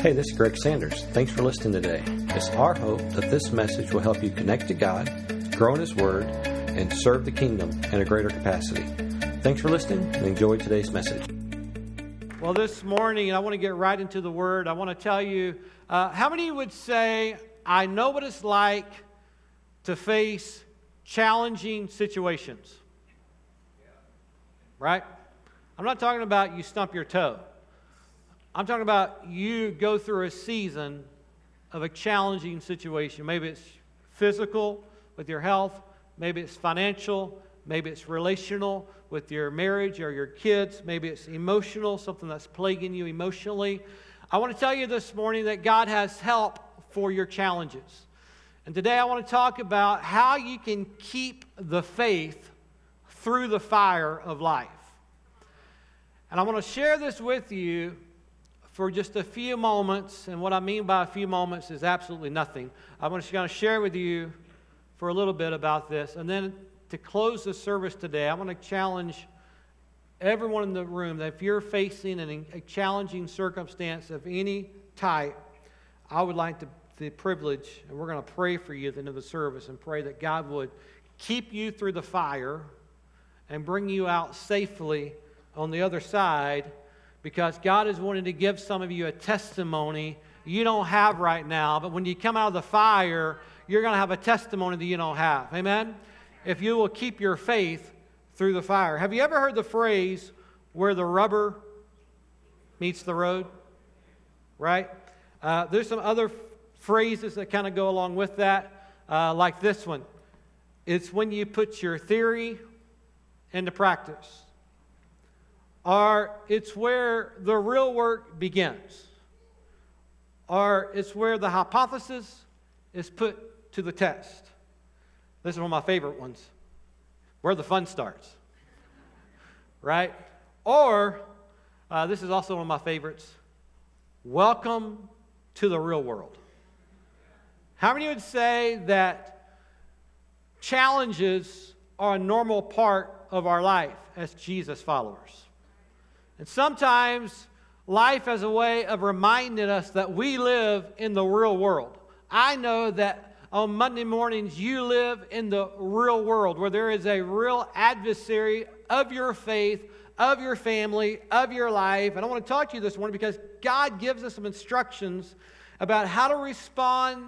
Hey, this is Greg Sanders. Thanks for listening today. It's our hope that this message will help you connect to God, grow in His Word, and serve the kingdom in a greater capacity. Thanks for listening and enjoy today's message. Well, this morning, I want to get right into the Word. I want to tell you uh, how many would say, I know what it's like to face challenging situations? Right? I'm not talking about you stump your toe. I'm talking about you go through a season of a challenging situation. Maybe it's physical with your health, maybe it's financial, maybe it's relational with your marriage or your kids, maybe it's emotional, something that's plaguing you emotionally. I want to tell you this morning that God has help for your challenges. And today I want to talk about how you can keep the faith through the fire of life. And I want to share this with you for just a few moments. And what I mean by a few moments is absolutely nothing. I'm just going to share with you for a little bit about this. And then to close the service today, I want to challenge everyone in the room that if you're facing an, a challenging circumstance of any type, I would like to, the privilege, and we're going to pray for you at the end of the service and pray that God would keep you through the fire and bring you out safely on the other side because God is wanting to give some of you a testimony you don't have right now. But when you come out of the fire, you're going to have a testimony that you don't have. Amen? If you will keep your faith through the fire. Have you ever heard the phrase where the rubber meets the road? Right? Uh, there's some other phrases that kind of go along with that, uh, like this one. It's when you put your theory into practice or it's where the real work begins, or it's where the hypothesis is put to the test. This is one of my favorite ones, where the fun starts, right? Or uh, this is also one of my favorites welcome to the real world. How many would say that challenges are a normal part of our life as Jesus followers? And sometimes life has a way of reminding us that we live in the real world. I know that on Monday mornings you live in the real world where there is a real adversary of your faith, of your family, of your life. And I want to talk to you this morning because God gives us some instructions about how to respond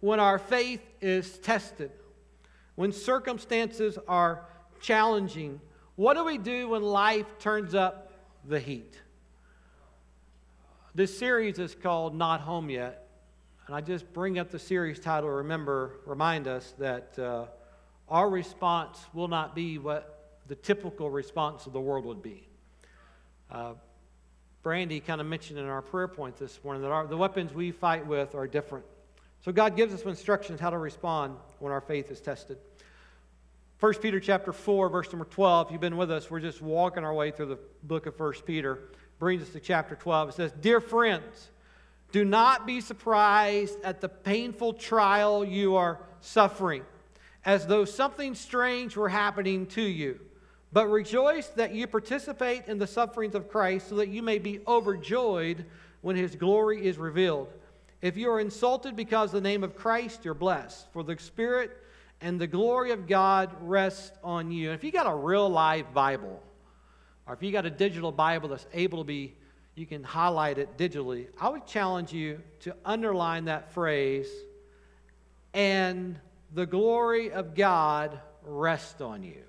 when our faith is tested, when circumstances are challenging. What do we do when life turns up the heat. This series is called Not Home Yet. And I just bring up the series title to remember, remind us that uh, our response will not be what the typical response of the world would be. Uh, Brandy kind of mentioned in our prayer point this morning that our, the weapons we fight with are different. So God gives us instructions how to respond when our faith is tested. 1 Peter chapter 4, verse number 12. If you've been with us, we're just walking our way through the book of 1 Peter. Brings us to chapter 12. It says, Dear friends, do not be surprised at the painful trial you are suffering, as though something strange were happening to you. But rejoice that you participate in the sufferings of Christ, so that you may be overjoyed when his glory is revealed. If you are insulted because of the name of Christ, you're blessed, for the Spirit and the glory of God rests on you. And if you got a real live Bible, or if you got a digital Bible that's able to be, you can highlight it digitally, I would challenge you to underline that phrase, and the glory of God rests on you.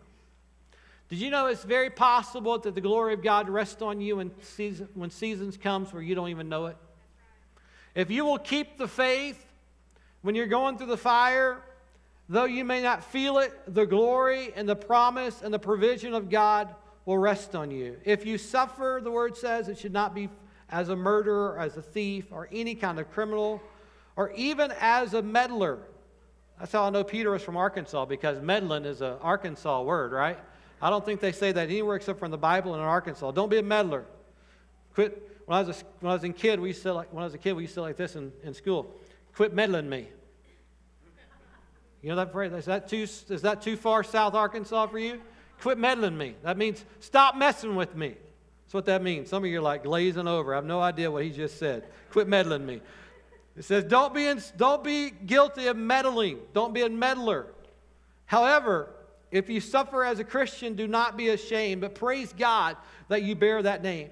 Did you know it's very possible that the glory of God rests on you when, season, when seasons comes where you don't even know it? If you will keep the faith when you're going through the fire, Though you may not feel it, the glory and the promise and the provision of God will rest on you. If you suffer, the word says, it should not be as a murderer, as a thief, or any kind of criminal, or even as a meddler. That's how I know Peter was from Arkansas, because meddling is an Arkansas word, right? I don't think they say that anywhere except in the Bible and in Arkansas. Don't be a meddler. Quit. When I was a, when I was a kid, we used to like, when I was a kid, we used to like this in, in school. Quit meddling me. You know that phrase? Is that too, is that too far South Arkansas for you? Quit meddling me. That means stop messing with me. That's what that means. Some of you are like glazing over. I have no idea what he just said. Quit meddling me. It says, don't be, in, don't be guilty of meddling. Don't be a meddler. However, if you suffer as a Christian, do not be ashamed, but praise God that you bear that name.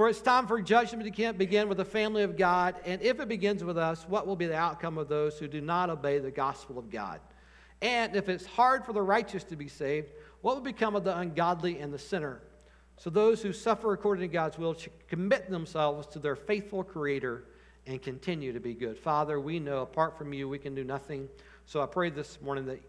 For it's time for judgment to begin with the family of God. And if it begins with us, what will be the outcome of those who do not obey the gospel of God? And if it's hard for the righteous to be saved, what will become of the ungodly and the sinner? So those who suffer according to God's will should commit themselves to their faithful Creator and continue to be good. Father, we know apart from you we can do nothing. So I pray this morning that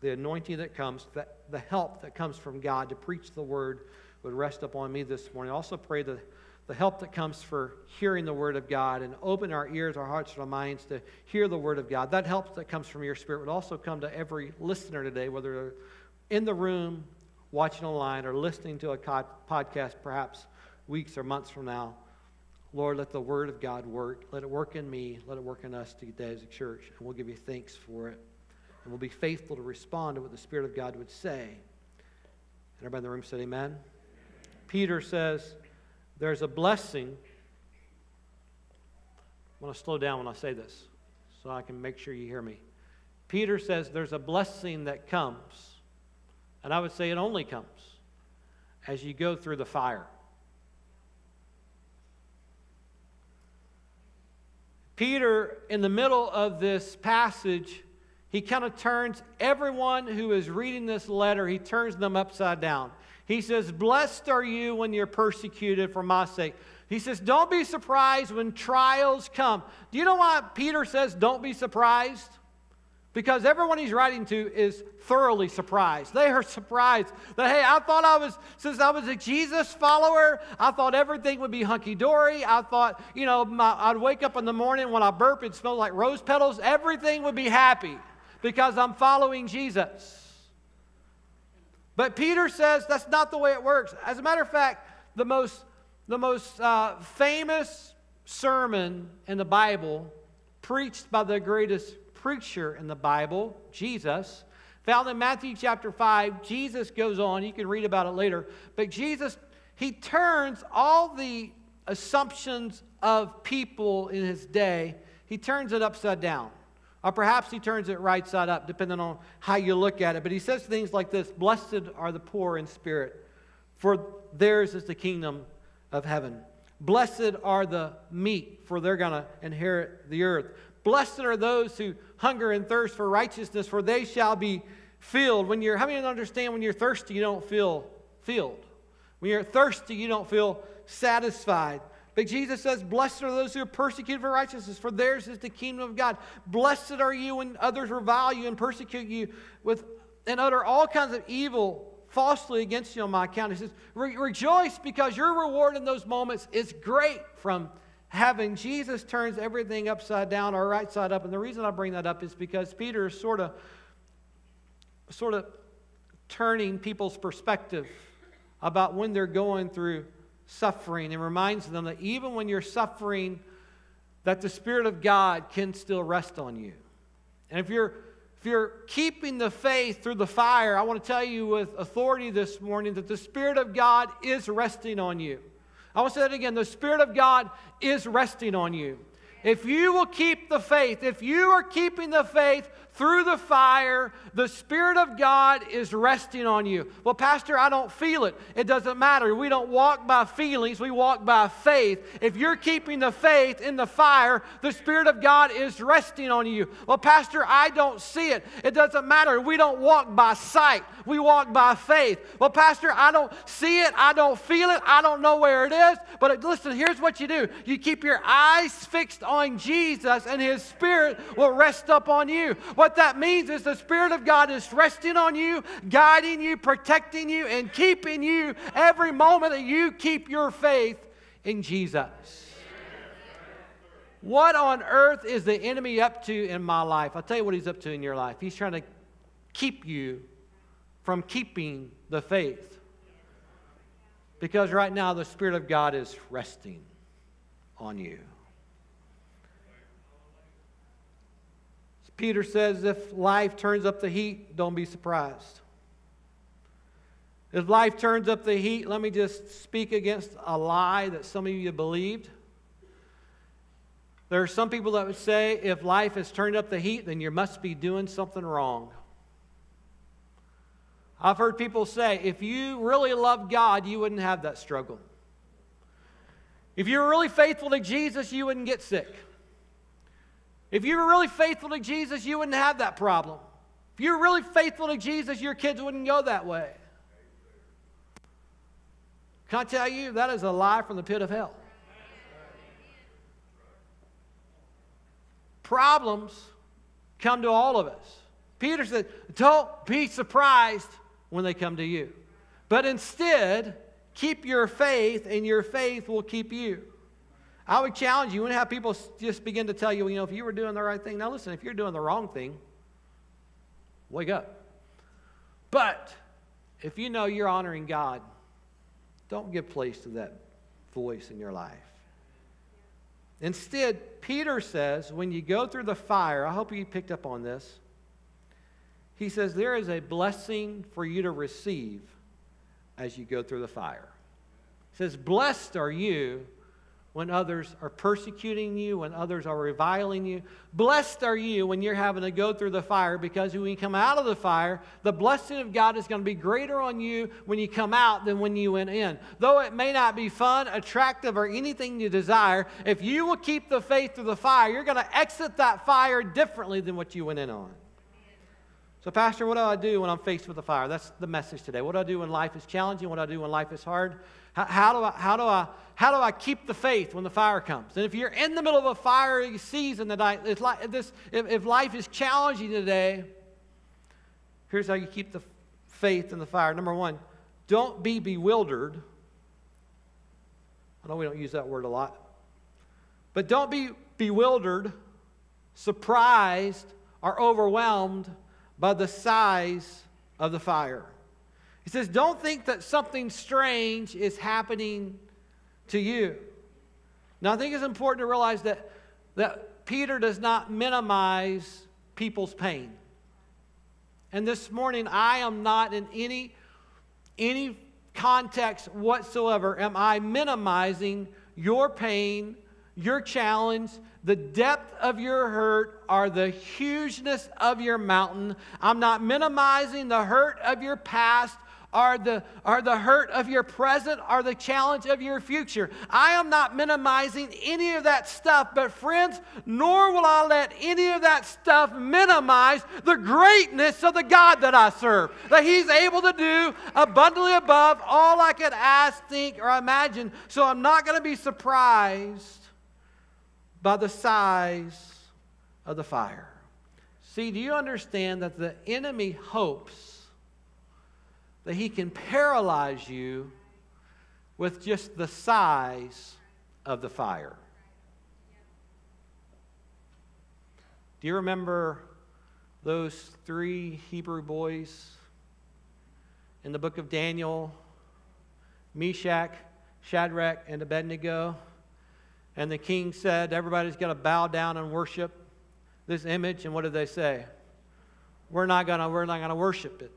the anointing that comes, that the help that comes from God to preach the word would rest upon me this morning. I also pray that the help that comes for hearing the word of God and open our ears, our hearts, and our minds to hear the word of God. That help that comes from your spirit would also come to every listener today, whether they're in the room watching online or listening to a podcast perhaps weeks or months from now. Lord, let the word of God work. Let it work in me. Let it work in us today as a church. And we'll give you thanks for it. And we'll be faithful to respond to what the Spirit of God would say. And everybody in the room said, Amen. Peter says, There's a blessing. I want to slow down when I say this so I can make sure you hear me. Peter says, There's a blessing that comes and I would say it only comes as you go through the fire. Peter, in the middle of this passage, he kind of turns everyone who is reading this letter, he turns them upside down. He says, Blessed are you when you're persecuted for my sake. He says, Don't be surprised when trials come. Do you know why Peter says, Don't be surprised? Because everyone he's writing to is thoroughly surprised. They are surprised that, hey, I thought I was, since I was a Jesus follower, I thought everything would be hunky dory. I thought, you know, my, I'd wake up in the morning when I burp, it smelled like rose petals. Everything would be happy because I'm following Jesus. But Peter says that's not the way it works. As a matter of fact, the most, the most uh, famous sermon in the Bible, preached by the greatest preacher in the Bible, Jesus. Found in Matthew chapter 5, Jesus goes on, you can read about it later, but Jesus, he turns all the assumptions of people in his day, he turns it upside down. Or perhaps he turns it right side up, depending on how you look at it. But he says things like this Blessed are the poor in spirit, for theirs is the kingdom of heaven. Blessed are the meek, for they're going to inherit the earth. Blessed are those who hunger and thirst for righteousness, for they shall be filled. When you're, how many understand when you're thirsty, you don't feel filled? When you're thirsty, you don't feel satisfied. But Jesus says, Blessed are those who are persecuted for righteousness, for theirs is the kingdom of God. Blessed are you when others revile you and persecute you with, and utter all kinds of evil falsely against you on my account. He says, Re- Rejoice because your reward in those moments is great from having Jesus turns everything upside down or right side up. And the reason I bring that up is because Peter is sort of, sort of turning people's perspective about when they're going through suffering and reminds them that even when you're suffering, that the Spirit of God can still rest on you. And if you're if you're keeping the faith through the fire, I want to tell you with authority this morning that the Spirit of God is resting on you. I want to say that again. The Spirit of God is resting on you. If you will keep the faith, if you are keeping the faith through the fire, the Spirit of God is resting on you. Well, Pastor, I don't feel it. It doesn't matter. We don't walk by feelings, we walk by faith. If you're keeping the faith in the fire, the Spirit of God is resting on you. Well, Pastor, I don't see it. It doesn't matter. We don't walk by sight, we walk by faith. Well, Pastor, I don't see it. I don't feel it. I don't know where it is. But listen, here's what you do you keep your eyes fixed on Jesus, and His Spirit will rest up on you. What that means is the Spirit of God is resting on you, guiding you, protecting you, and keeping you every moment that you keep your faith in Jesus. What on earth is the enemy up to in my life? I'll tell you what he's up to in your life. He's trying to keep you from keeping the faith. Because right now the Spirit of God is resting on you. Peter says, if life turns up the heat, don't be surprised. If life turns up the heat, let me just speak against a lie that some of you believed. There are some people that would say if life has turned up the heat, then you must be doing something wrong. I've heard people say if you really loved God, you wouldn't have that struggle. If you were really faithful to Jesus, you wouldn't get sick. If you were really faithful to Jesus, you wouldn't have that problem. If you were really faithful to Jesus, your kids wouldn't go that way. Can I tell you, that is a lie from the pit of hell. Problems come to all of us. Peter said, Don't be surprised when they come to you, but instead, keep your faith, and your faith will keep you. I would challenge you and have people just begin to tell you, you know, if you were doing the right thing. Now, listen, if you're doing the wrong thing, wake up. But if you know you're honoring God, don't give place to that voice in your life. Instead, Peter says, when you go through the fire, I hope you picked up on this. He says, there is a blessing for you to receive as you go through the fire. He says, Blessed are you when others are persecuting you, when others are reviling you. Blessed are you when you're having to go through the fire because when you come out of the fire, the blessing of God is going to be greater on you when you come out than when you went in. Though it may not be fun, attractive, or anything you desire, if you will keep the faith through the fire, you're going to exit that fire differently than what you went in on. So, Pastor, what do I do when I'm faced with the fire? That's the message today. What do I do when life is challenging? What do I do when life is hard? How, how, do I, how, do I, how do I keep the faith when the fire comes? And if you're in the middle of a fiery season tonight, it's like this, if, if life is challenging today, here's how you keep the faith in the fire. Number one, don't be bewildered. I know we don't use that word a lot. But don't be bewildered, surprised, or overwhelmed by the size of the fire. He says, Don't think that something strange is happening to you. Now, I think it's important to realize that, that Peter does not minimize people's pain. And this morning, I am not in any, any context whatsoever am I minimizing your pain, your challenge, the depth of your hurt or the hugeness of your mountain. I'm not minimizing the hurt of your past or the, or the hurt of your present or the challenge of your future. I am not minimizing any of that stuff, but friends, nor will I let any of that stuff minimize the greatness of the God that I serve. That He's able to do abundantly above all I could ask, think, or imagine. So I'm not going to be surprised by the size of the fire. See, do you understand that the enemy hopes that he can paralyze you with just the size of the fire? Do you remember those three Hebrew boys in the book of Daniel? Meshach, Shadrach, and Abednego. And the king said, Everybody's going to bow down and worship this image. And what did they say? We're not going to we're not going to worship it.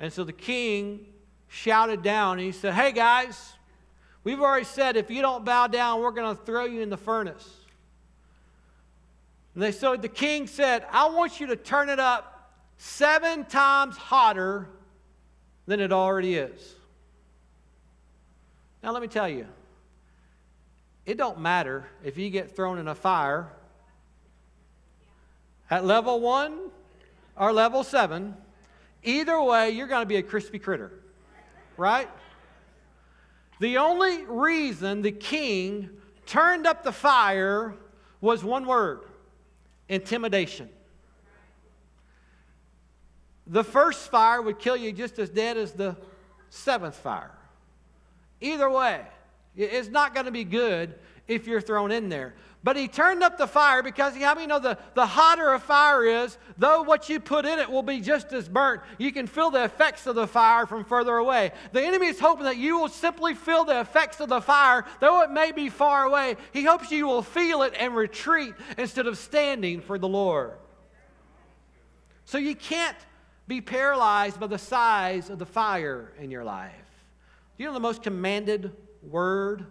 And so the king shouted down and he said, Hey guys, we've already said if you don't bow down, we're going to throw you in the furnace. And they, so the king said, I want you to turn it up seven times hotter than it already is. Now let me tell you, it don't matter if you get thrown in a fire at level one or level seven. Either way, you're going to be a crispy critter, right? The only reason the king turned up the fire was one word intimidation. The first fire would kill you just as dead as the seventh fire. Either way, it's not going to be good if you're thrown in there. But he turned up the fire because how many know the, the hotter a fire is, though what you put in it will be just as burnt, you can feel the effects of the fire from further away. The enemy is hoping that you will simply feel the effects of the fire, though it may be far away. He hopes you will feel it and retreat instead of standing for the Lord. So you can't be paralyzed by the size of the fire in your life. Do you know the most commanded word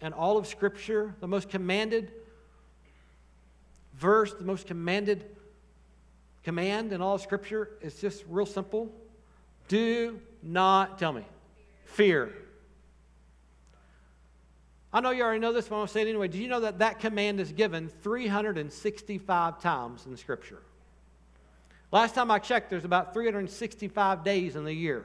in all of Scripture? The most commanded verse, the most commanded command in all of Scripture is just real simple. Do not, tell me, fear. I know you already know this, but I'm going to say it anyway. Do you know that that command is given 365 times in Scripture? Last time I checked, there's about 365 days in the year.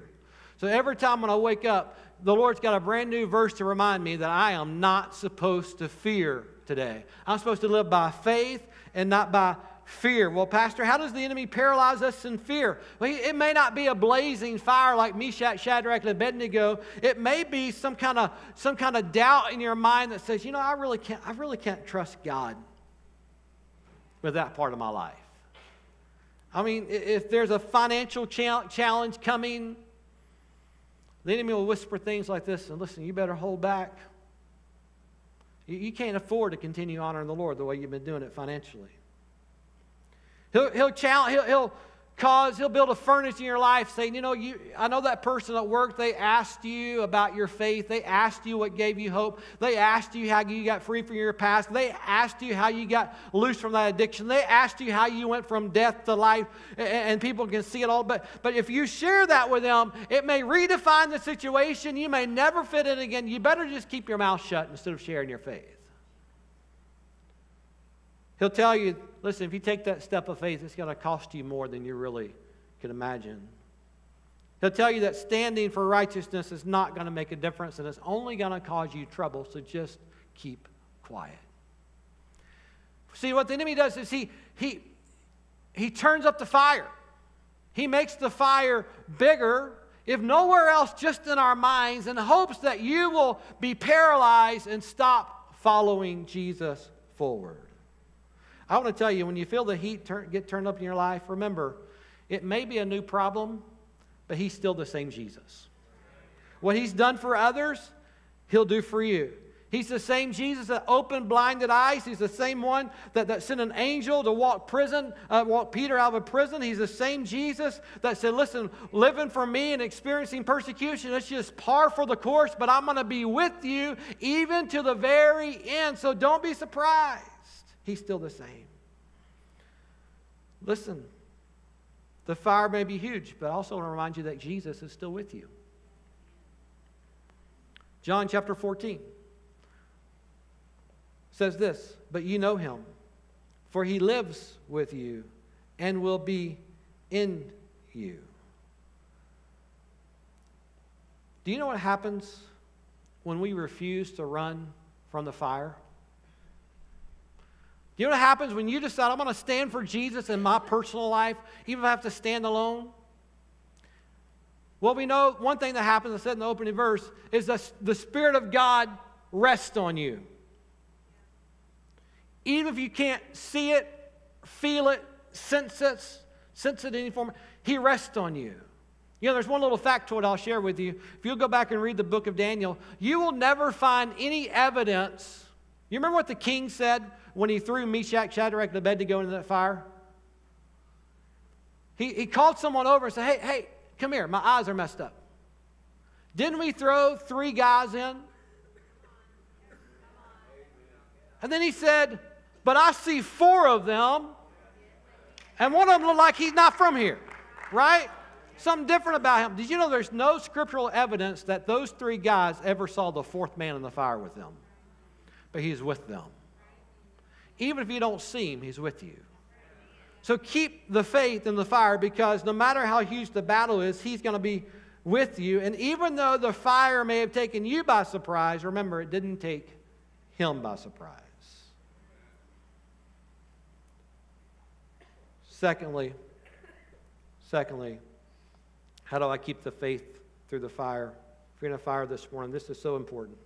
So every time when I wake up, the Lord's got a brand new verse to remind me that I am not supposed to fear today. I'm supposed to live by faith and not by fear. Well, Pastor, how does the enemy paralyze us in fear? Well, it may not be a blazing fire like Meshach, Shadrach, and Abednego. It may be some kind of some kind of doubt in your mind that says, you know, I really can't, I really can't trust God with that part of my life. I mean, if there's a financial challenge coming, the enemy will whisper things like this and listen, you better hold back. You can't afford to continue honoring the Lord the way you've been doing it financially. He'll, he'll, challenge, he'll, he'll cause, he'll build a furnace in your life saying, you know, you, I know that person at work, they asked you about your faith. They asked you what gave you hope. They asked you how you got free from your past. They asked you how you got loose from that addiction. They asked you how you went from death to life, and, and people can see it all. But, but if you share that with them, it may redefine the situation. You may never fit in again. You better just keep your mouth shut instead of sharing your faith. He'll tell you, listen, if you take that step of faith, it's going to cost you more than you really can imagine. He'll tell you that standing for righteousness is not going to make a difference and it's only going to cause you trouble, so just keep quiet. See, what the enemy does is he, he, he turns up the fire. He makes the fire bigger, if nowhere else, just in our minds, in hopes that you will be paralyzed and stop following Jesus forward. I want to tell you, when you feel the heat turn, get turned up in your life, remember, it may be a new problem, but He's still the same Jesus. What He's done for others, He'll do for you. He's the same Jesus that opened blinded eyes. He's the same one that, that sent an angel to walk prison, uh, walk Peter out of a prison. He's the same Jesus that said, "Listen, living for me and experiencing persecution, it's just par for the course. But I'm going to be with you even to the very end. So don't be surprised." He's still the same. Listen, the fire may be huge, but I also want to remind you that Jesus is still with you. John chapter 14 says this, but you know him, for he lives with you and will be in you. Do you know what happens when we refuse to run from the fire? You know what happens when you decide, I'm going to stand for Jesus in my personal life, even if I have to stand alone? Well, we know one thing that happens, I said in the opening verse, is that the Spirit of God rests on you. Even if you can't see it, feel it, sense it, sense it in any form, He rests on you. You know, there's one little factoid I'll share with you. If you'll go back and read the book of Daniel, you will never find any evidence. You remember what the king said when he threw Meshach, Shadrach, and Abednego into that fire? He, he called someone over and said, Hey, hey, come here. My eyes are messed up. Didn't we throw three guys in? And then he said, But I see four of them, and one of them looked like he's not from here, right? Something different about him. Did you know there's no scriptural evidence that those three guys ever saw the fourth man in the fire with them? But he's with them. Even if you don't see him, he's with you. So keep the faith in the fire because no matter how huge the battle is, he's going to be with you. And even though the fire may have taken you by surprise, remember, it didn't take him by surprise. Secondly, secondly, how do I keep the faith through the fire? If you're in a fire this morning, this is so important.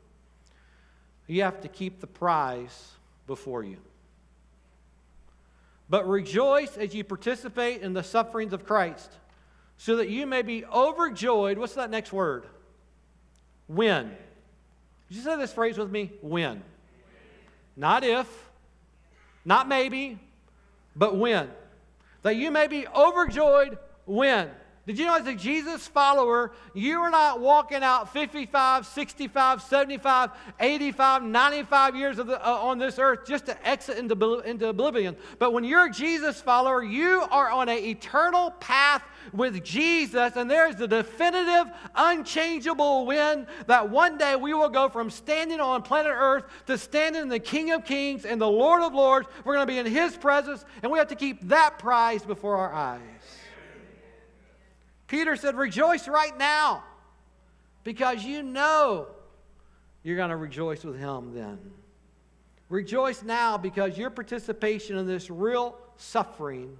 You have to keep the prize before you. But rejoice as you participate in the sufferings of Christ, so that you may be overjoyed. What's that next word? When. Did you say this phrase with me? When. Not if, not maybe, but when. That you may be overjoyed win. Did you know as a Jesus follower, you are not walking out 55, 65, 75, 85, 95 years the, uh, on this earth just to exit into, into oblivion. But when you're a Jesus follower, you are on an eternal path with Jesus, and there's the definitive, unchangeable win that one day we will go from standing on planet Earth to standing in the King of Kings and the Lord of Lords. We're going to be in His presence, and we have to keep that prize before our eyes. Peter said, Rejoice right now because you know you're going to rejoice with him then. Rejoice now because your participation in this real suffering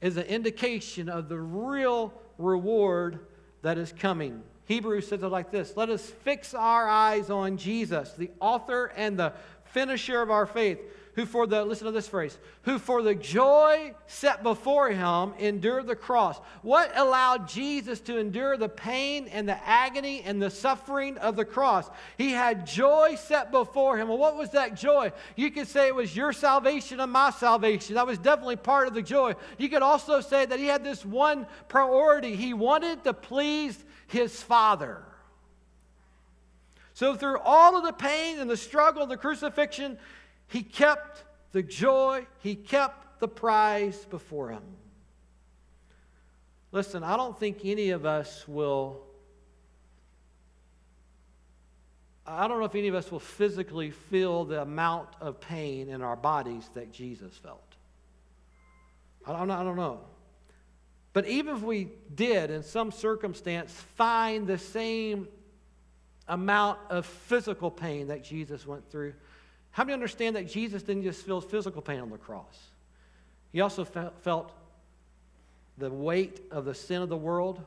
is an indication of the real reward that is coming. Hebrews says it like this Let us fix our eyes on Jesus, the author and the finisher of our faith who for the, listen to this phrase, who for the joy set before him endured the cross. What allowed Jesus to endure the pain and the agony and the suffering of the cross? He had joy set before him. Well, what was that joy? You could say it was your salvation and my salvation. That was definitely part of the joy. You could also say that he had this one priority. He wanted to please his Father. So, through all of the pain and the struggle the crucifixion, he kept the joy, he kept the prize before him. Listen, I don't think any of us will. I don't know if any of us will physically feel the amount of pain in our bodies that Jesus felt. I don't, I don't know. But even if we did, in some circumstance, find the same amount of physical pain that Jesus went through, how many understand that Jesus didn't just feel physical pain on the cross? He also felt the weight of the sin of the world.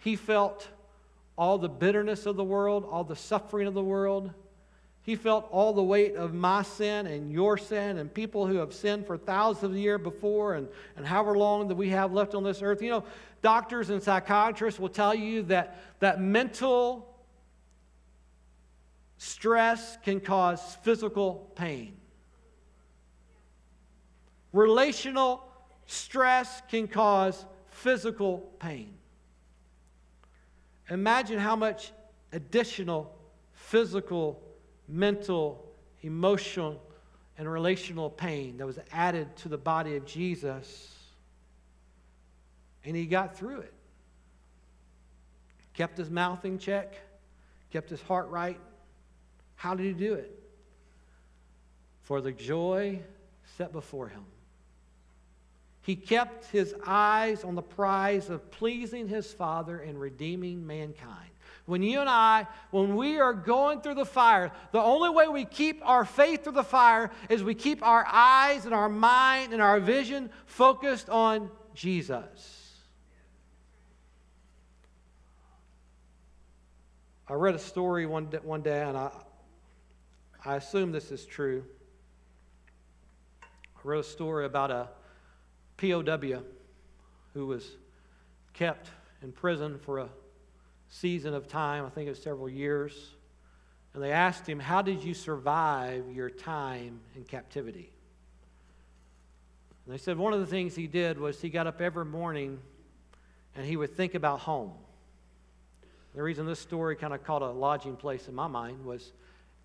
He felt all the bitterness of the world, all the suffering of the world. He felt all the weight of my sin and your sin and people who have sinned for thousands of years before and, and however long that we have left on this earth. You know, doctors and psychiatrists will tell you that, that mental Stress can cause physical pain. Relational stress can cause physical pain. Imagine how much additional physical, mental, emotional, and relational pain that was added to the body of Jesus. And he got through it. Kept his mouth in check, kept his heart right, how did he do it? For the joy set before him. He kept his eyes on the prize of pleasing his Father and redeeming mankind. When you and I, when we are going through the fire, the only way we keep our faith through the fire is we keep our eyes and our mind and our vision focused on Jesus. I read a story one day, one day and I, I assume this is true. I wrote a story about a POW who was kept in prison for a season of time, I think it was several years. And they asked him, How did you survive your time in captivity? And they said one of the things he did was he got up every morning and he would think about home. The reason this story kind of caught a lodging place in my mind was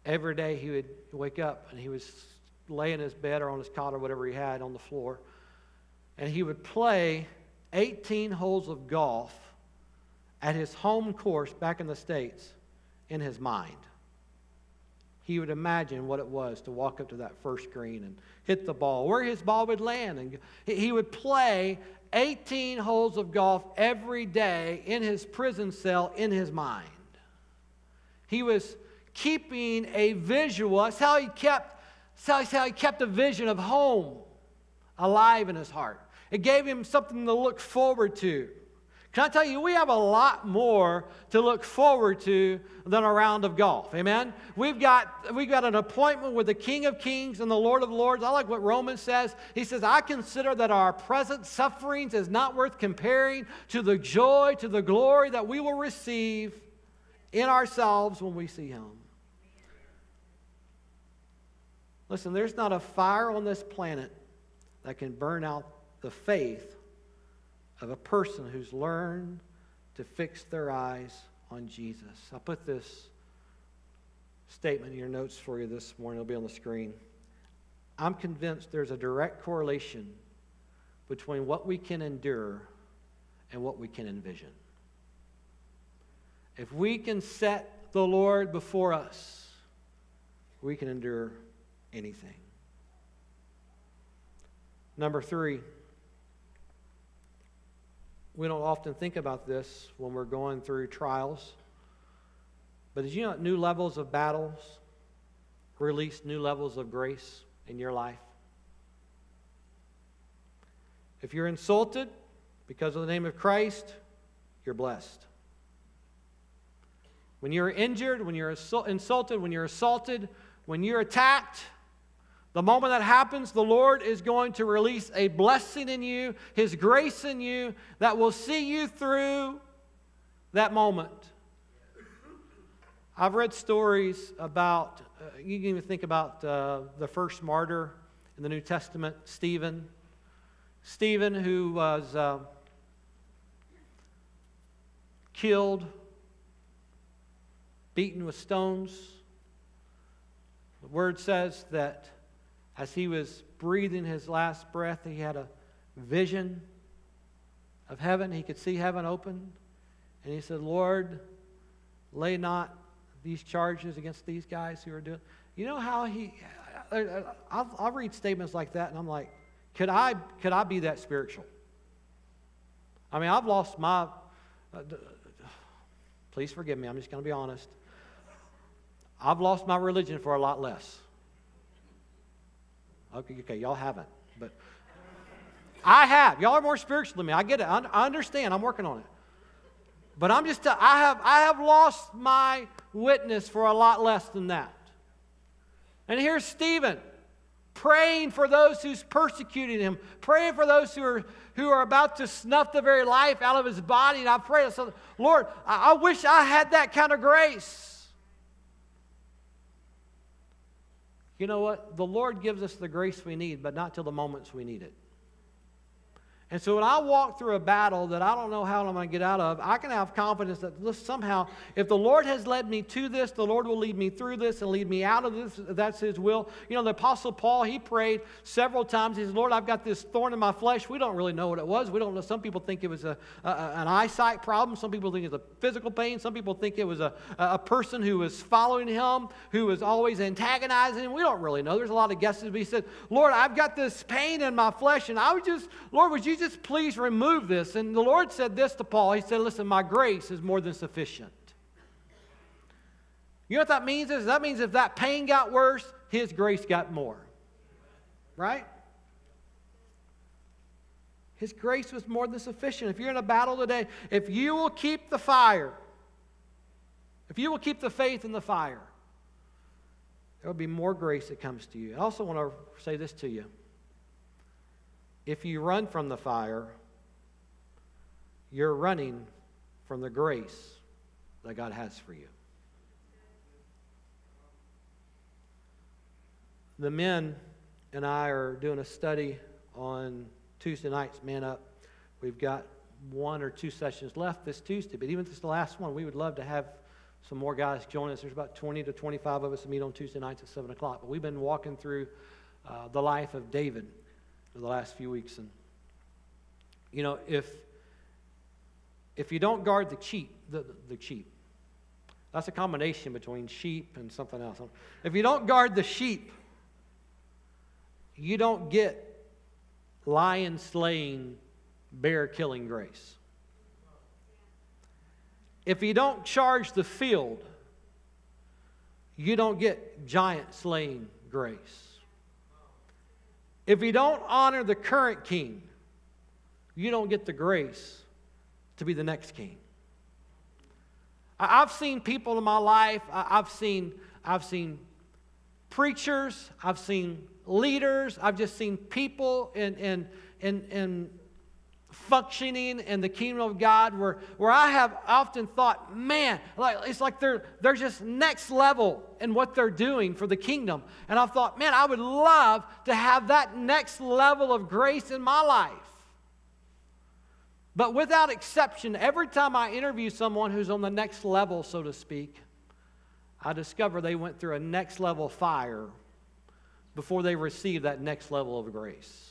Every day he would wake up and he was lay in his bed or on his cot or whatever he had on the floor, and he would play 18 holes of golf at his home course back in the States in his mind. He would imagine what it was to walk up to that first green and hit the ball, where his ball would land. And he would play 18 holes of golf every day in his prison cell in his mind. He was keeping a visual. That's how he kept, that's how he kept a vision of home alive in his heart. It gave him something to look forward to. Can I tell you, we have a lot more to look forward to than a round of golf. Amen? We've got, we've got an appointment with the King of Kings and the Lord of Lords. I like what Romans says. He says, I consider that our present sufferings is not worth comparing to the joy, to the glory that we will receive in ourselves when we see Him. Listen, there's not a fire on this planet that can burn out the faith of a person who's learned to fix their eyes on Jesus. I'll put this statement in your notes for you this morning. It'll be on the screen. I'm convinced there's a direct correlation between what we can endure and what we can envision. If we can set the Lord before us, we can endure anything. Number three, we don't often think about this when we're going through trials. But did you know new levels of battles release new levels of grace in your life? If you're insulted because of the name of Christ, you're blessed. When you're injured, when you're insulted, when you're assaulted, when you're attacked, the moment that happens, the Lord is going to release a blessing in you, His grace in you that will see you through that moment. I've read stories about, uh, you can even think about uh, the first martyr in the New Testament, Stephen. Stephen, who was uh, killed, beaten with stones. The word says that as he was breathing his last breath, he had a vision of heaven. He could see heaven open. And he said, Lord, lay not these charges against these guys who are doing. You know how he. I'll, I'll read statements like that, and I'm like, could I, could I be that spiritual? I mean, I've lost my. Uh, please forgive me, I'm just going to be honest. I've lost my religion for a lot less. Okay, okay, y'all haven't, but I have. Y'all are more spiritual than me. I get it. I understand. I'm working on it. But I'm just, I have, I have lost my witness for a lot less than that. And here's Stephen praying for those who's persecuting him, praying for those who are, who are about to snuff the very life out of his body. And I pray, Lord, I, I wish I had that kind of grace. You know what? The Lord gives us the grace we need, but not till the moments we need it. And so when I walk through a battle that I don't know how I'm going to get out of, I can have confidence that somehow, if the Lord has led me to this, the Lord will lead me through this and lead me out of this. That's His will. You know, the Apostle Paul, he prayed several times. He said, Lord, I've got this thorn in my flesh. We don't really know what it was. We don't know. Some people think it was a, a an eyesight problem. Some people think it's a physical pain. Some people think it was a, a person who was following him, who was always antagonizing him. We don't really know. There's a lot of guesses. But he said, Lord, I've got this pain in my flesh, and I was just, Lord, would you just please remove this? And the Lord said this to Paul. He said, Listen, my grace is more than sufficient. You know what that means is that means if that pain got worse, his grace got more. Right? His grace was more than sufficient. If you're in a battle today, if you will keep the fire, if you will keep the faith in the fire, there will be more grace that comes to you. I also want to say this to you. If you run from the fire, you're running from the grace that God has for you. The men and I are doing a study on Tuesday nights, Man Up. We've got one or two sessions left this Tuesday, but even if it's the last one, we would love to have some more guys join us. There's about 20 to 25 of us to meet on Tuesday nights at 7 o'clock. But we've been walking through uh, the life of David the last few weeks. And, you know, if, if you don't guard the sheep, the, the sheep, that's a combination between sheep and something else. If you don't guard the sheep, you don't get lion slaying, bear killing grace. If you don't charge the field, you don't get giant slaying grace. If you don't honor the current king, you don't get the grace to be the next king. I've seen people in my life, I've seen, I've seen preachers, I've seen leaders, I've just seen people in, in, in, in functioning in the kingdom of God where, where I have often thought, man, like, it's like they're, they're just next level in what they're doing for the kingdom. And I've thought, man, I would love to have that next level of grace in my life. But without exception, every time I interview someone who's on the next level, so to speak, I discover they went through a next level fire before they received that next level of grace.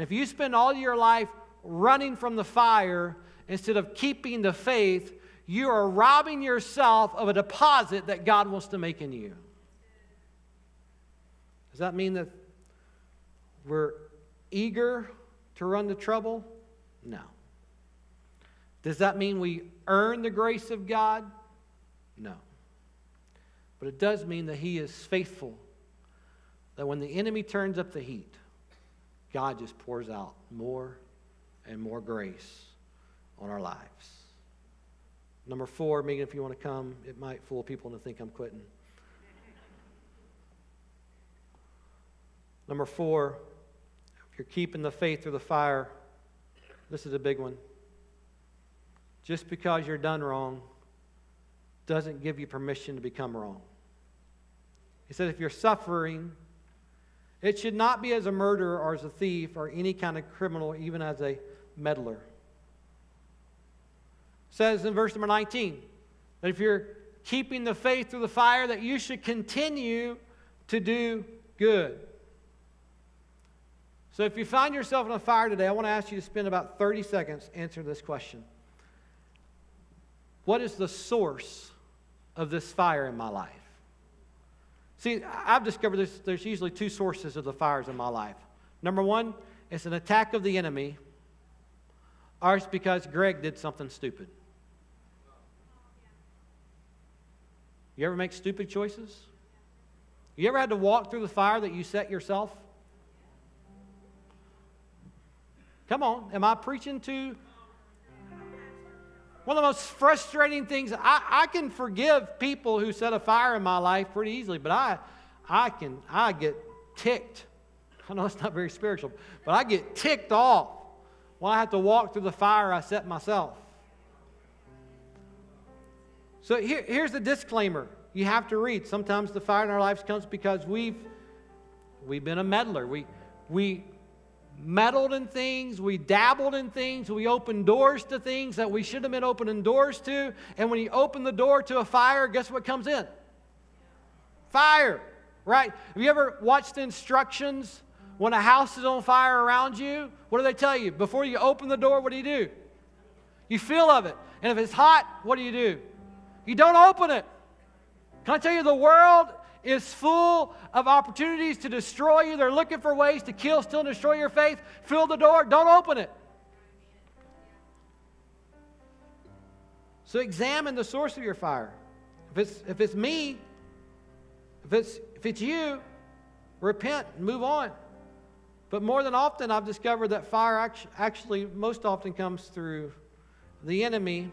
And if you spend all your life running from the fire instead of keeping the faith, you are robbing yourself of a deposit that God wants to make in you. Does that mean that we're eager to run the trouble? No. Does that mean we earn the grace of God? No. But it does mean that He is faithful, that when the enemy turns up the heat, God just pours out more and more grace on our lives. Number four, Megan, if you want to come, it might fool people to think I'm quitting. Number four, if you're keeping the faith through the fire, this is a big one. Just because you're done wrong doesn't give you permission to become wrong. He said, if you're suffering, it should not be as a murderer or as a thief or any kind of criminal, even as a meddler. It says in verse number 19 that if you're keeping the faith through the fire, that you should continue to do good. So if you find yourself in a fire today, I want to ask you to spend about 30 seconds answering this question What is the source of this fire in my life? See, I've discovered there's, usually two sources of the fires in my life. Number one, it's an attack of the enemy, or it's because Greg did something stupid. You ever make stupid choices? You ever had to walk through the fire that you set yourself? Come on, am I preaching to? One of the most frustrating things, I, I can forgive people who set a fire in my life pretty easily, but I, I can, I get ticked. I know it's not very spiritual, but I get ticked off when I have to walk through the fire I set myself. So here, here's the disclaimer you have to read. Sometimes the fire in our lives comes because we've, we've been a meddler. We, we, meddled in things, we dabbled in things, we opened doors to things that we should have been opening doors to. And when you open the door to a fire, guess what comes in? Fire, right? Have you ever watched the instructions when a house is on fire around you? What do they tell you? Before you open the door, what do you do? You feel of it. And if it's hot, what do you do? You don't open it. Can I tell you, the world is full of opportunities to destroy you. They're looking for ways to kill, steal, and destroy your faith. Fill the door, don't open it. So examine the source of your fire. If it's, if it's me, if it's, if it's you, repent and move on. But more than often, I've discovered that fire actually most often comes through the enemy.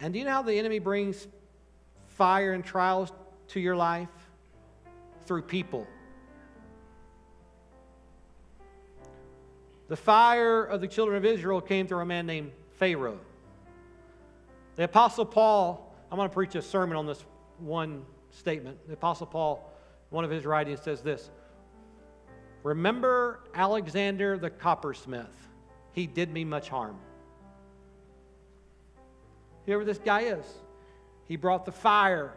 And do you know how the enemy brings fire and trials to your life? Through people. The fire of the children of Israel came through a man named Pharaoh. The Apostle Paul, I'm going to preach a sermon on this one statement. The Apostle Paul, one of his writings says this Remember Alexander the coppersmith. He did me much harm. Whoever this guy is, he brought the fire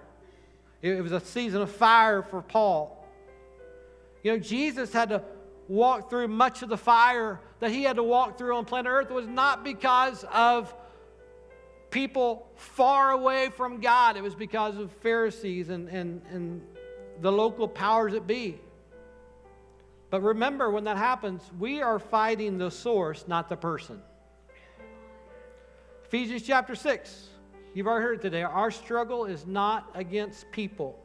it was a season of fire for Paul. You know, Jesus had to walk through much of the fire that he had to walk through on planet Earth was not because of people far away from God. It was because of Pharisees and, and, and the local powers that be. But remember, when that happens, we are fighting the source, not the person. Ephesians chapter 6. You've already heard it today. Our struggle is not against people,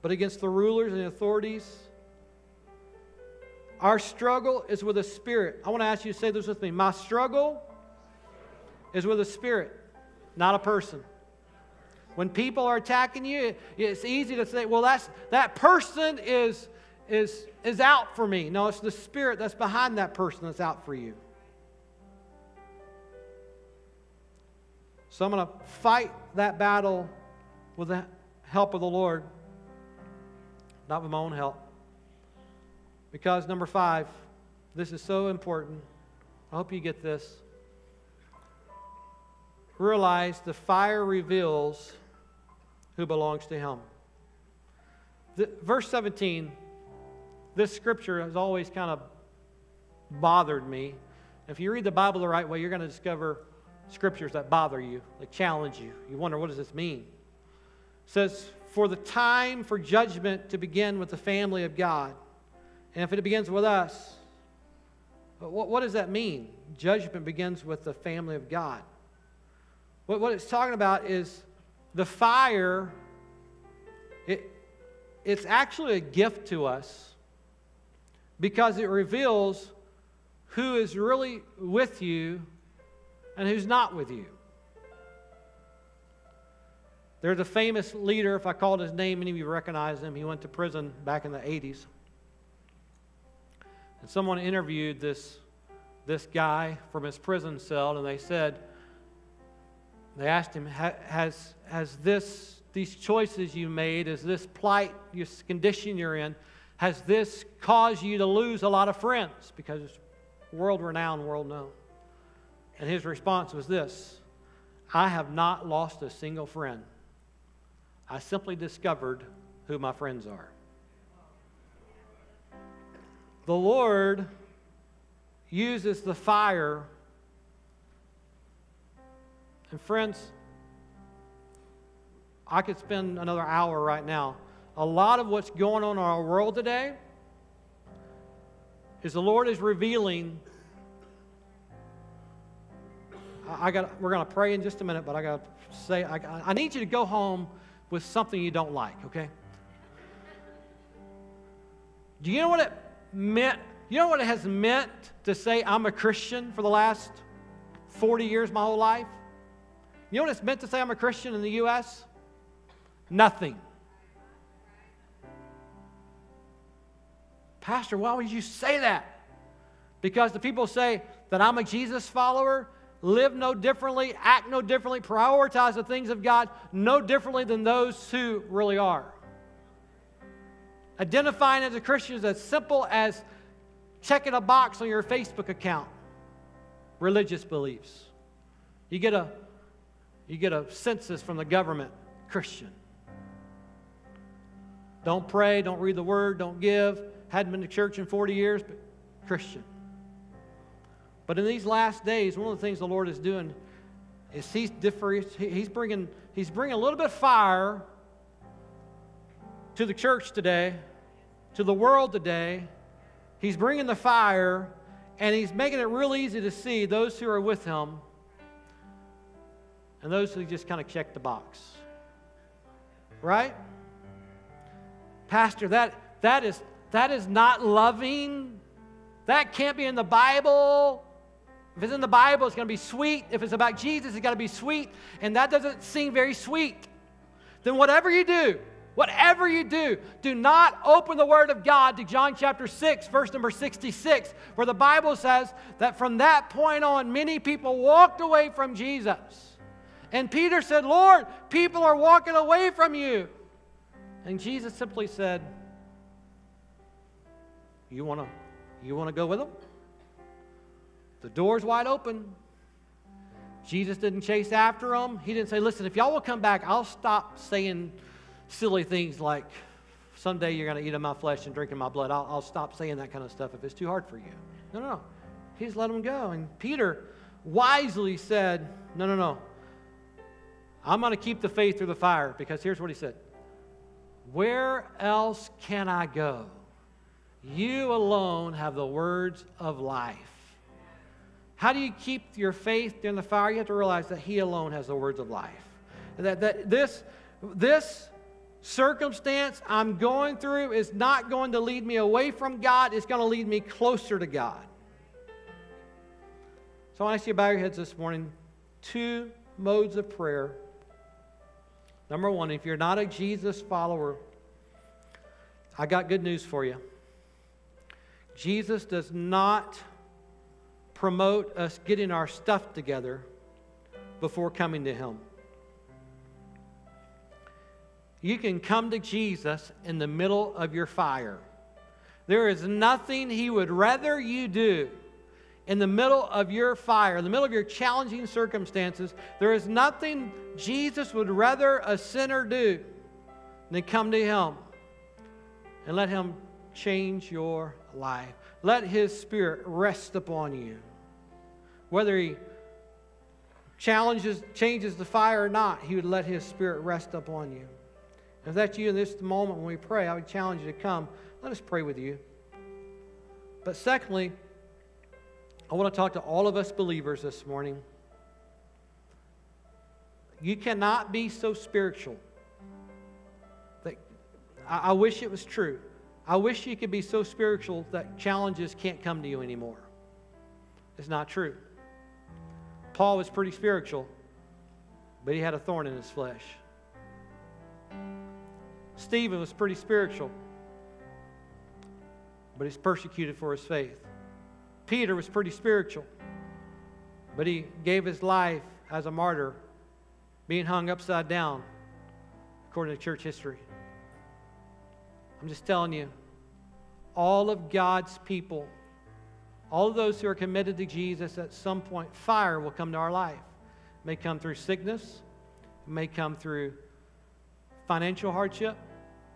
but against the rulers and the authorities. Our struggle is with a spirit. I want to ask you to say this with me. My struggle is with a spirit, not a person. When people are attacking you, it's easy to say, well, that's, that person is, is, is out for me. No, it's the spirit that's behind that person that's out for you. So I'm going to fight that battle with the help of the Lord, not with my own help. Because, number five, this is so important. I hope you get this. Realize the fire reveals who belongs to him. The, verse 17, this scripture has always kind of bothered me. If you read the Bible the right way, you're going to discover scriptures that bother you, that challenge you. You wonder, what does this mean? It says, For the time for judgment to begin with the family of God. And if it begins with us, what, what does that mean? Judgment begins with the family of God. What, what it's talking about is the fire, it, it's actually a gift to us because it reveals who is really with you and who's not with you. There's a famous leader, if I called his name, any of you recognize him. He went to prison back in the 80s. And someone interviewed this, this guy from his prison cell, and they said, they asked him, has, has this, these choices you made, is this plight, this condition you're in, has this caused you to lose a lot of friends? Because world renowned, world known. And his response was this I have not lost a single friend. I simply discovered who my friends are. The Lord uses the fire. And, friends, I could spend another hour right now. A lot of what's going on in our world today is the Lord is revealing I got. We're going to pray in just a minute, but I got to say, I, I need you to go home with something you don't like. Okay? Do you know what it meant? You know what it has meant to say I'm a Christian for the last 40 years, my whole life? You know what it's meant to say I'm a Christian in the U.S.? Nothing. Pastor, why would you say that? Because the people say that I'm a Jesus follower live no differently, act no differently, prioritize the things of God no differently than those who really are. Identifying as a Christian is as simple as checking a box on your Facebook account. Religious beliefs. You get a you get a census from the government, Christian. Don't pray, don't read the word, don't give. Hadn't been to church in 40 years, but Christian. But in these last days, one of the things the Lord is doing is he's, he's, bringing, he's bringing a little bit of fire to the church today, to the world today. He's bringing the fire, and he's making it real easy to see those who are with him and those who just kind of check the box. Right? Pastor, that, that, is, that is not loving. That can't be in the Bible. If it's in the Bible, it's going to be sweet. If it's about Jesus, it's got to be sweet. And that doesn't seem very sweet. Then, whatever you do, whatever you do, do not open the Word of God to John chapter 6, verse number 66, where the Bible says that from that point on, many people walked away from Jesus. And Peter said, Lord, people are walking away from you. And Jesus simply said, You want to you want to go with them? The door's wide open. Jesus didn't chase after them. He didn't say, Listen, if y'all will come back, I'll stop saying silly things like, Someday you're going to eat of my flesh and drink of my blood. I'll, I'll stop saying that kind of stuff if it's too hard for you. No, no, no. He just let them go. And Peter wisely said, No, no, no. I'm going to keep the faith through the fire because here's what he said Where else can I go? You alone have the words of life. How do you keep your faith during the fire? You have to realize that He alone has the words of life. That, that this, this circumstance I'm going through is not going to lead me away from God, it's going to lead me closer to God. So I want to you to bow your heads this morning. Two modes of prayer. Number one, if you're not a Jesus follower, I got good news for you. Jesus does not promote us getting our stuff together before coming to Him. You can come to Jesus in the middle of your fire. There is nothing He would rather you do in the middle of your fire, in the middle of your challenging circumstances, there is nothing Jesus would rather a sinner do than come to Him and let Him change your life. Let His Spirit rest upon you. Whether He challenges, changes the fire or not, He would let His Spirit rest upon you. If that's you in this moment when we pray, I would challenge you to come. Let us pray with you. But secondly, I want to talk to all of us believers this morning. You cannot be so spiritual that I, I wish it was true. I wish you could be so spiritual that challenges can't come to you anymore. It's not true. Paul was pretty spiritual, but he had a thorn in his flesh. Stephen was pretty spiritual, but he's persecuted for his faith. Peter was pretty spiritual, but he gave his life as a martyr, being hung upside down, according to church history. I'm just telling you, all of God's people, all of those who are committed to Jesus, at some point, fire will come to our life. It may come through sickness, it may come through financial hardship,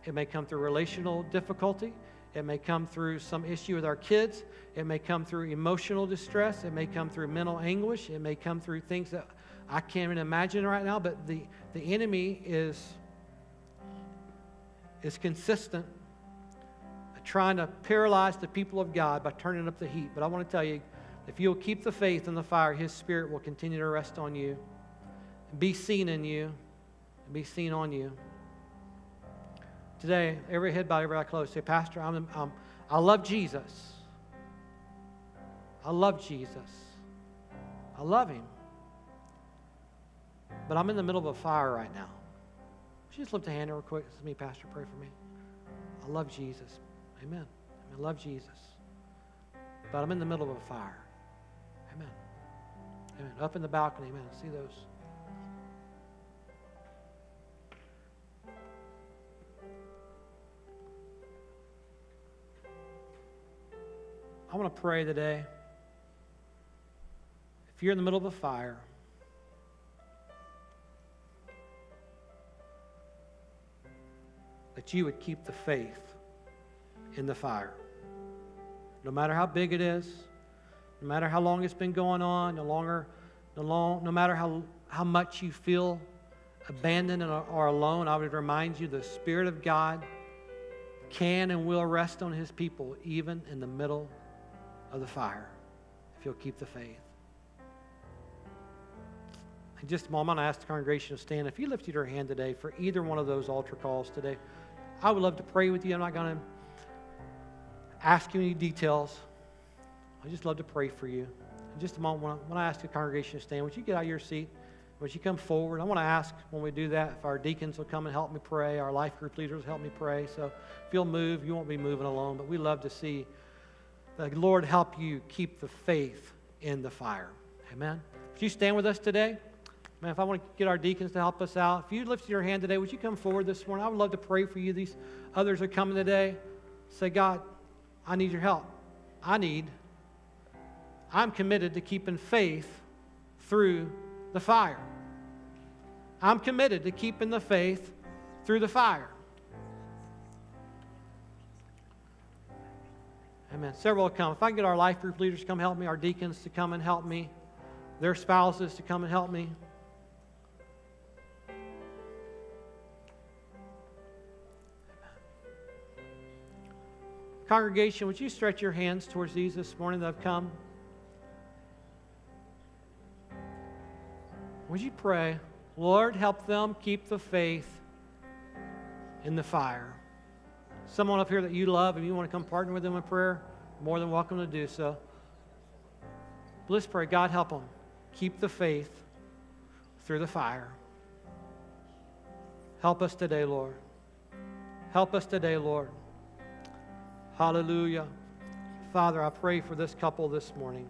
it may come through relational difficulty, it may come through some issue with our kids. It may come through emotional distress. It may come through mental anguish. It may come through things that I can't even imagine right now. But the, the enemy is, is consistent trying to paralyze the people of God by turning up the heat. But I want to tell you if you'll keep the faith in the fire, His Spirit will continue to rest on you, be seen in you, be seen on you. Today, every head bowed, every eye closed. Say, Pastor, I'm, I'm, I love Jesus. I love Jesus. I love Him. But I'm in the middle of a fire right now. Just lift a hand real quick? Let me, Pastor, pray for me. I love Jesus. Amen. I love Jesus. But I'm in the middle of a fire. Amen. Amen. Up in the balcony, amen. See those. I want to pray today. If you're in the middle of a fire, that you would keep the faith in the fire. No matter how big it is, no matter how long it's been going on, no longer, no, long, no matter how, how much you feel abandoned or alone, I would remind you the Spirit of God can and will rest on His people even in the middle of the fire if you'll keep the faith. In just a moment, I ask the congregation to stand. If you lifted your hand today for either one of those altar calls today, I would love to pray with you. I'm not going to ask you any details. I just love to pray for you. In just a moment, when I, when I ask the congregation to stand, would you get out of your seat? Would you come forward? I want to ask when we do that if our deacons will come and help me pray, our life group leaders help me pray. So if you'll move, you won't be moving alone, but we love to see the Lord help you keep the faith in the fire. Amen. Would you stand with us today? Man, if I want to get our deacons to help us out, if you lifted your hand today, would you come forward this morning? I would love to pray for you. These others are coming today. Say, God, I need your help. I need, I'm committed to keeping faith through the fire. I'm committed to keeping the faith through the fire. Amen. Several will come. If I can get our life group leaders to come help me, our deacons to come and help me, their spouses to come and help me. Congregation, would you stretch your hands towards these this morning that have come? Would you pray, Lord, help them keep the faith in the fire? Someone up here that you love and you want to come partner with them in prayer, more than welcome to do so. let's pray, God, help them keep the faith through the fire. Help us today, Lord. Help us today, Lord. Hallelujah. Father, I pray for this couple this morning.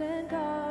And gardens.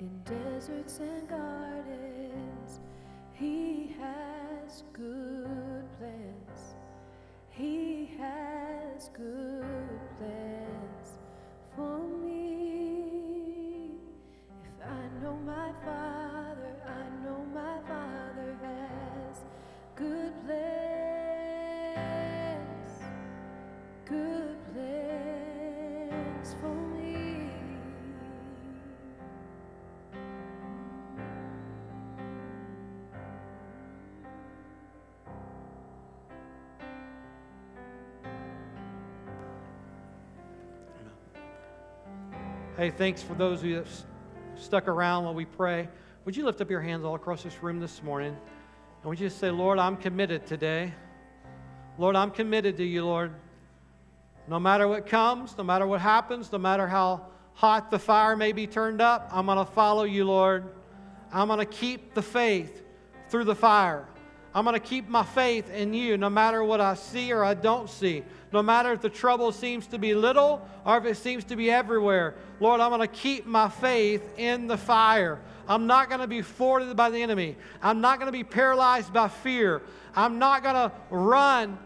In deserts and gardens. He has good Hey, thanks for those who have s- stuck around while we pray. Would you lift up your hands all across this room this morning? And would you just say, Lord, I'm committed today. Lord, I'm committed to you, Lord. No matter what comes, no matter what happens, no matter how hot the fire may be turned up, I'm going to follow you, Lord. I'm going to keep the faith through the fire. I'm going to keep my faith in you no matter what I see or I don't see. No matter if the trouble seems to be little or if it seems to be everywhere. Lord, I'm going to keep my faith in the fire. I'm not going to be thwarted by the enemy. I'm not going to be paralyzed by fear. I'm not going to run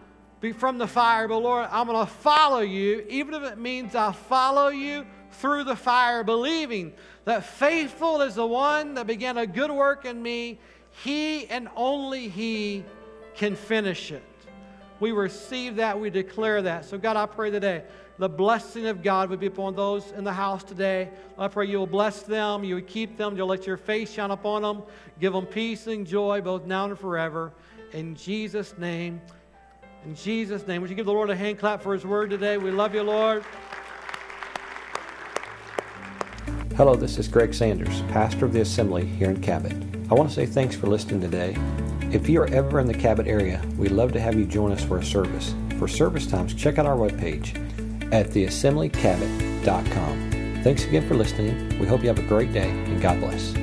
from the fire, but Lord, I'm going to follow you, even if it means I follow you through the fire, believing that faithful is the one that began a good work in me. He and only He can finish it. We receive that, we declare that. So, God, I pray today the blessing of God would be upon those in the house today. I pray you will bless them, you would keep them, you'll let your face shine upon them, give them peace and joy both now and forever. In Jesus' name, in Jesus' name, would you give the Lord a hand clap for his word today? We love you, Lord. Hello, this is Greg Sanders, pastor of the Assembly here in Cabot. I want to say thanks for listening today. If you are ever in the Cabot area, we'd love to have you join us for a service. For service times, check out our webpage at theassemblycabot.com. Thanks again for listening. We hope you have a great day and God bless.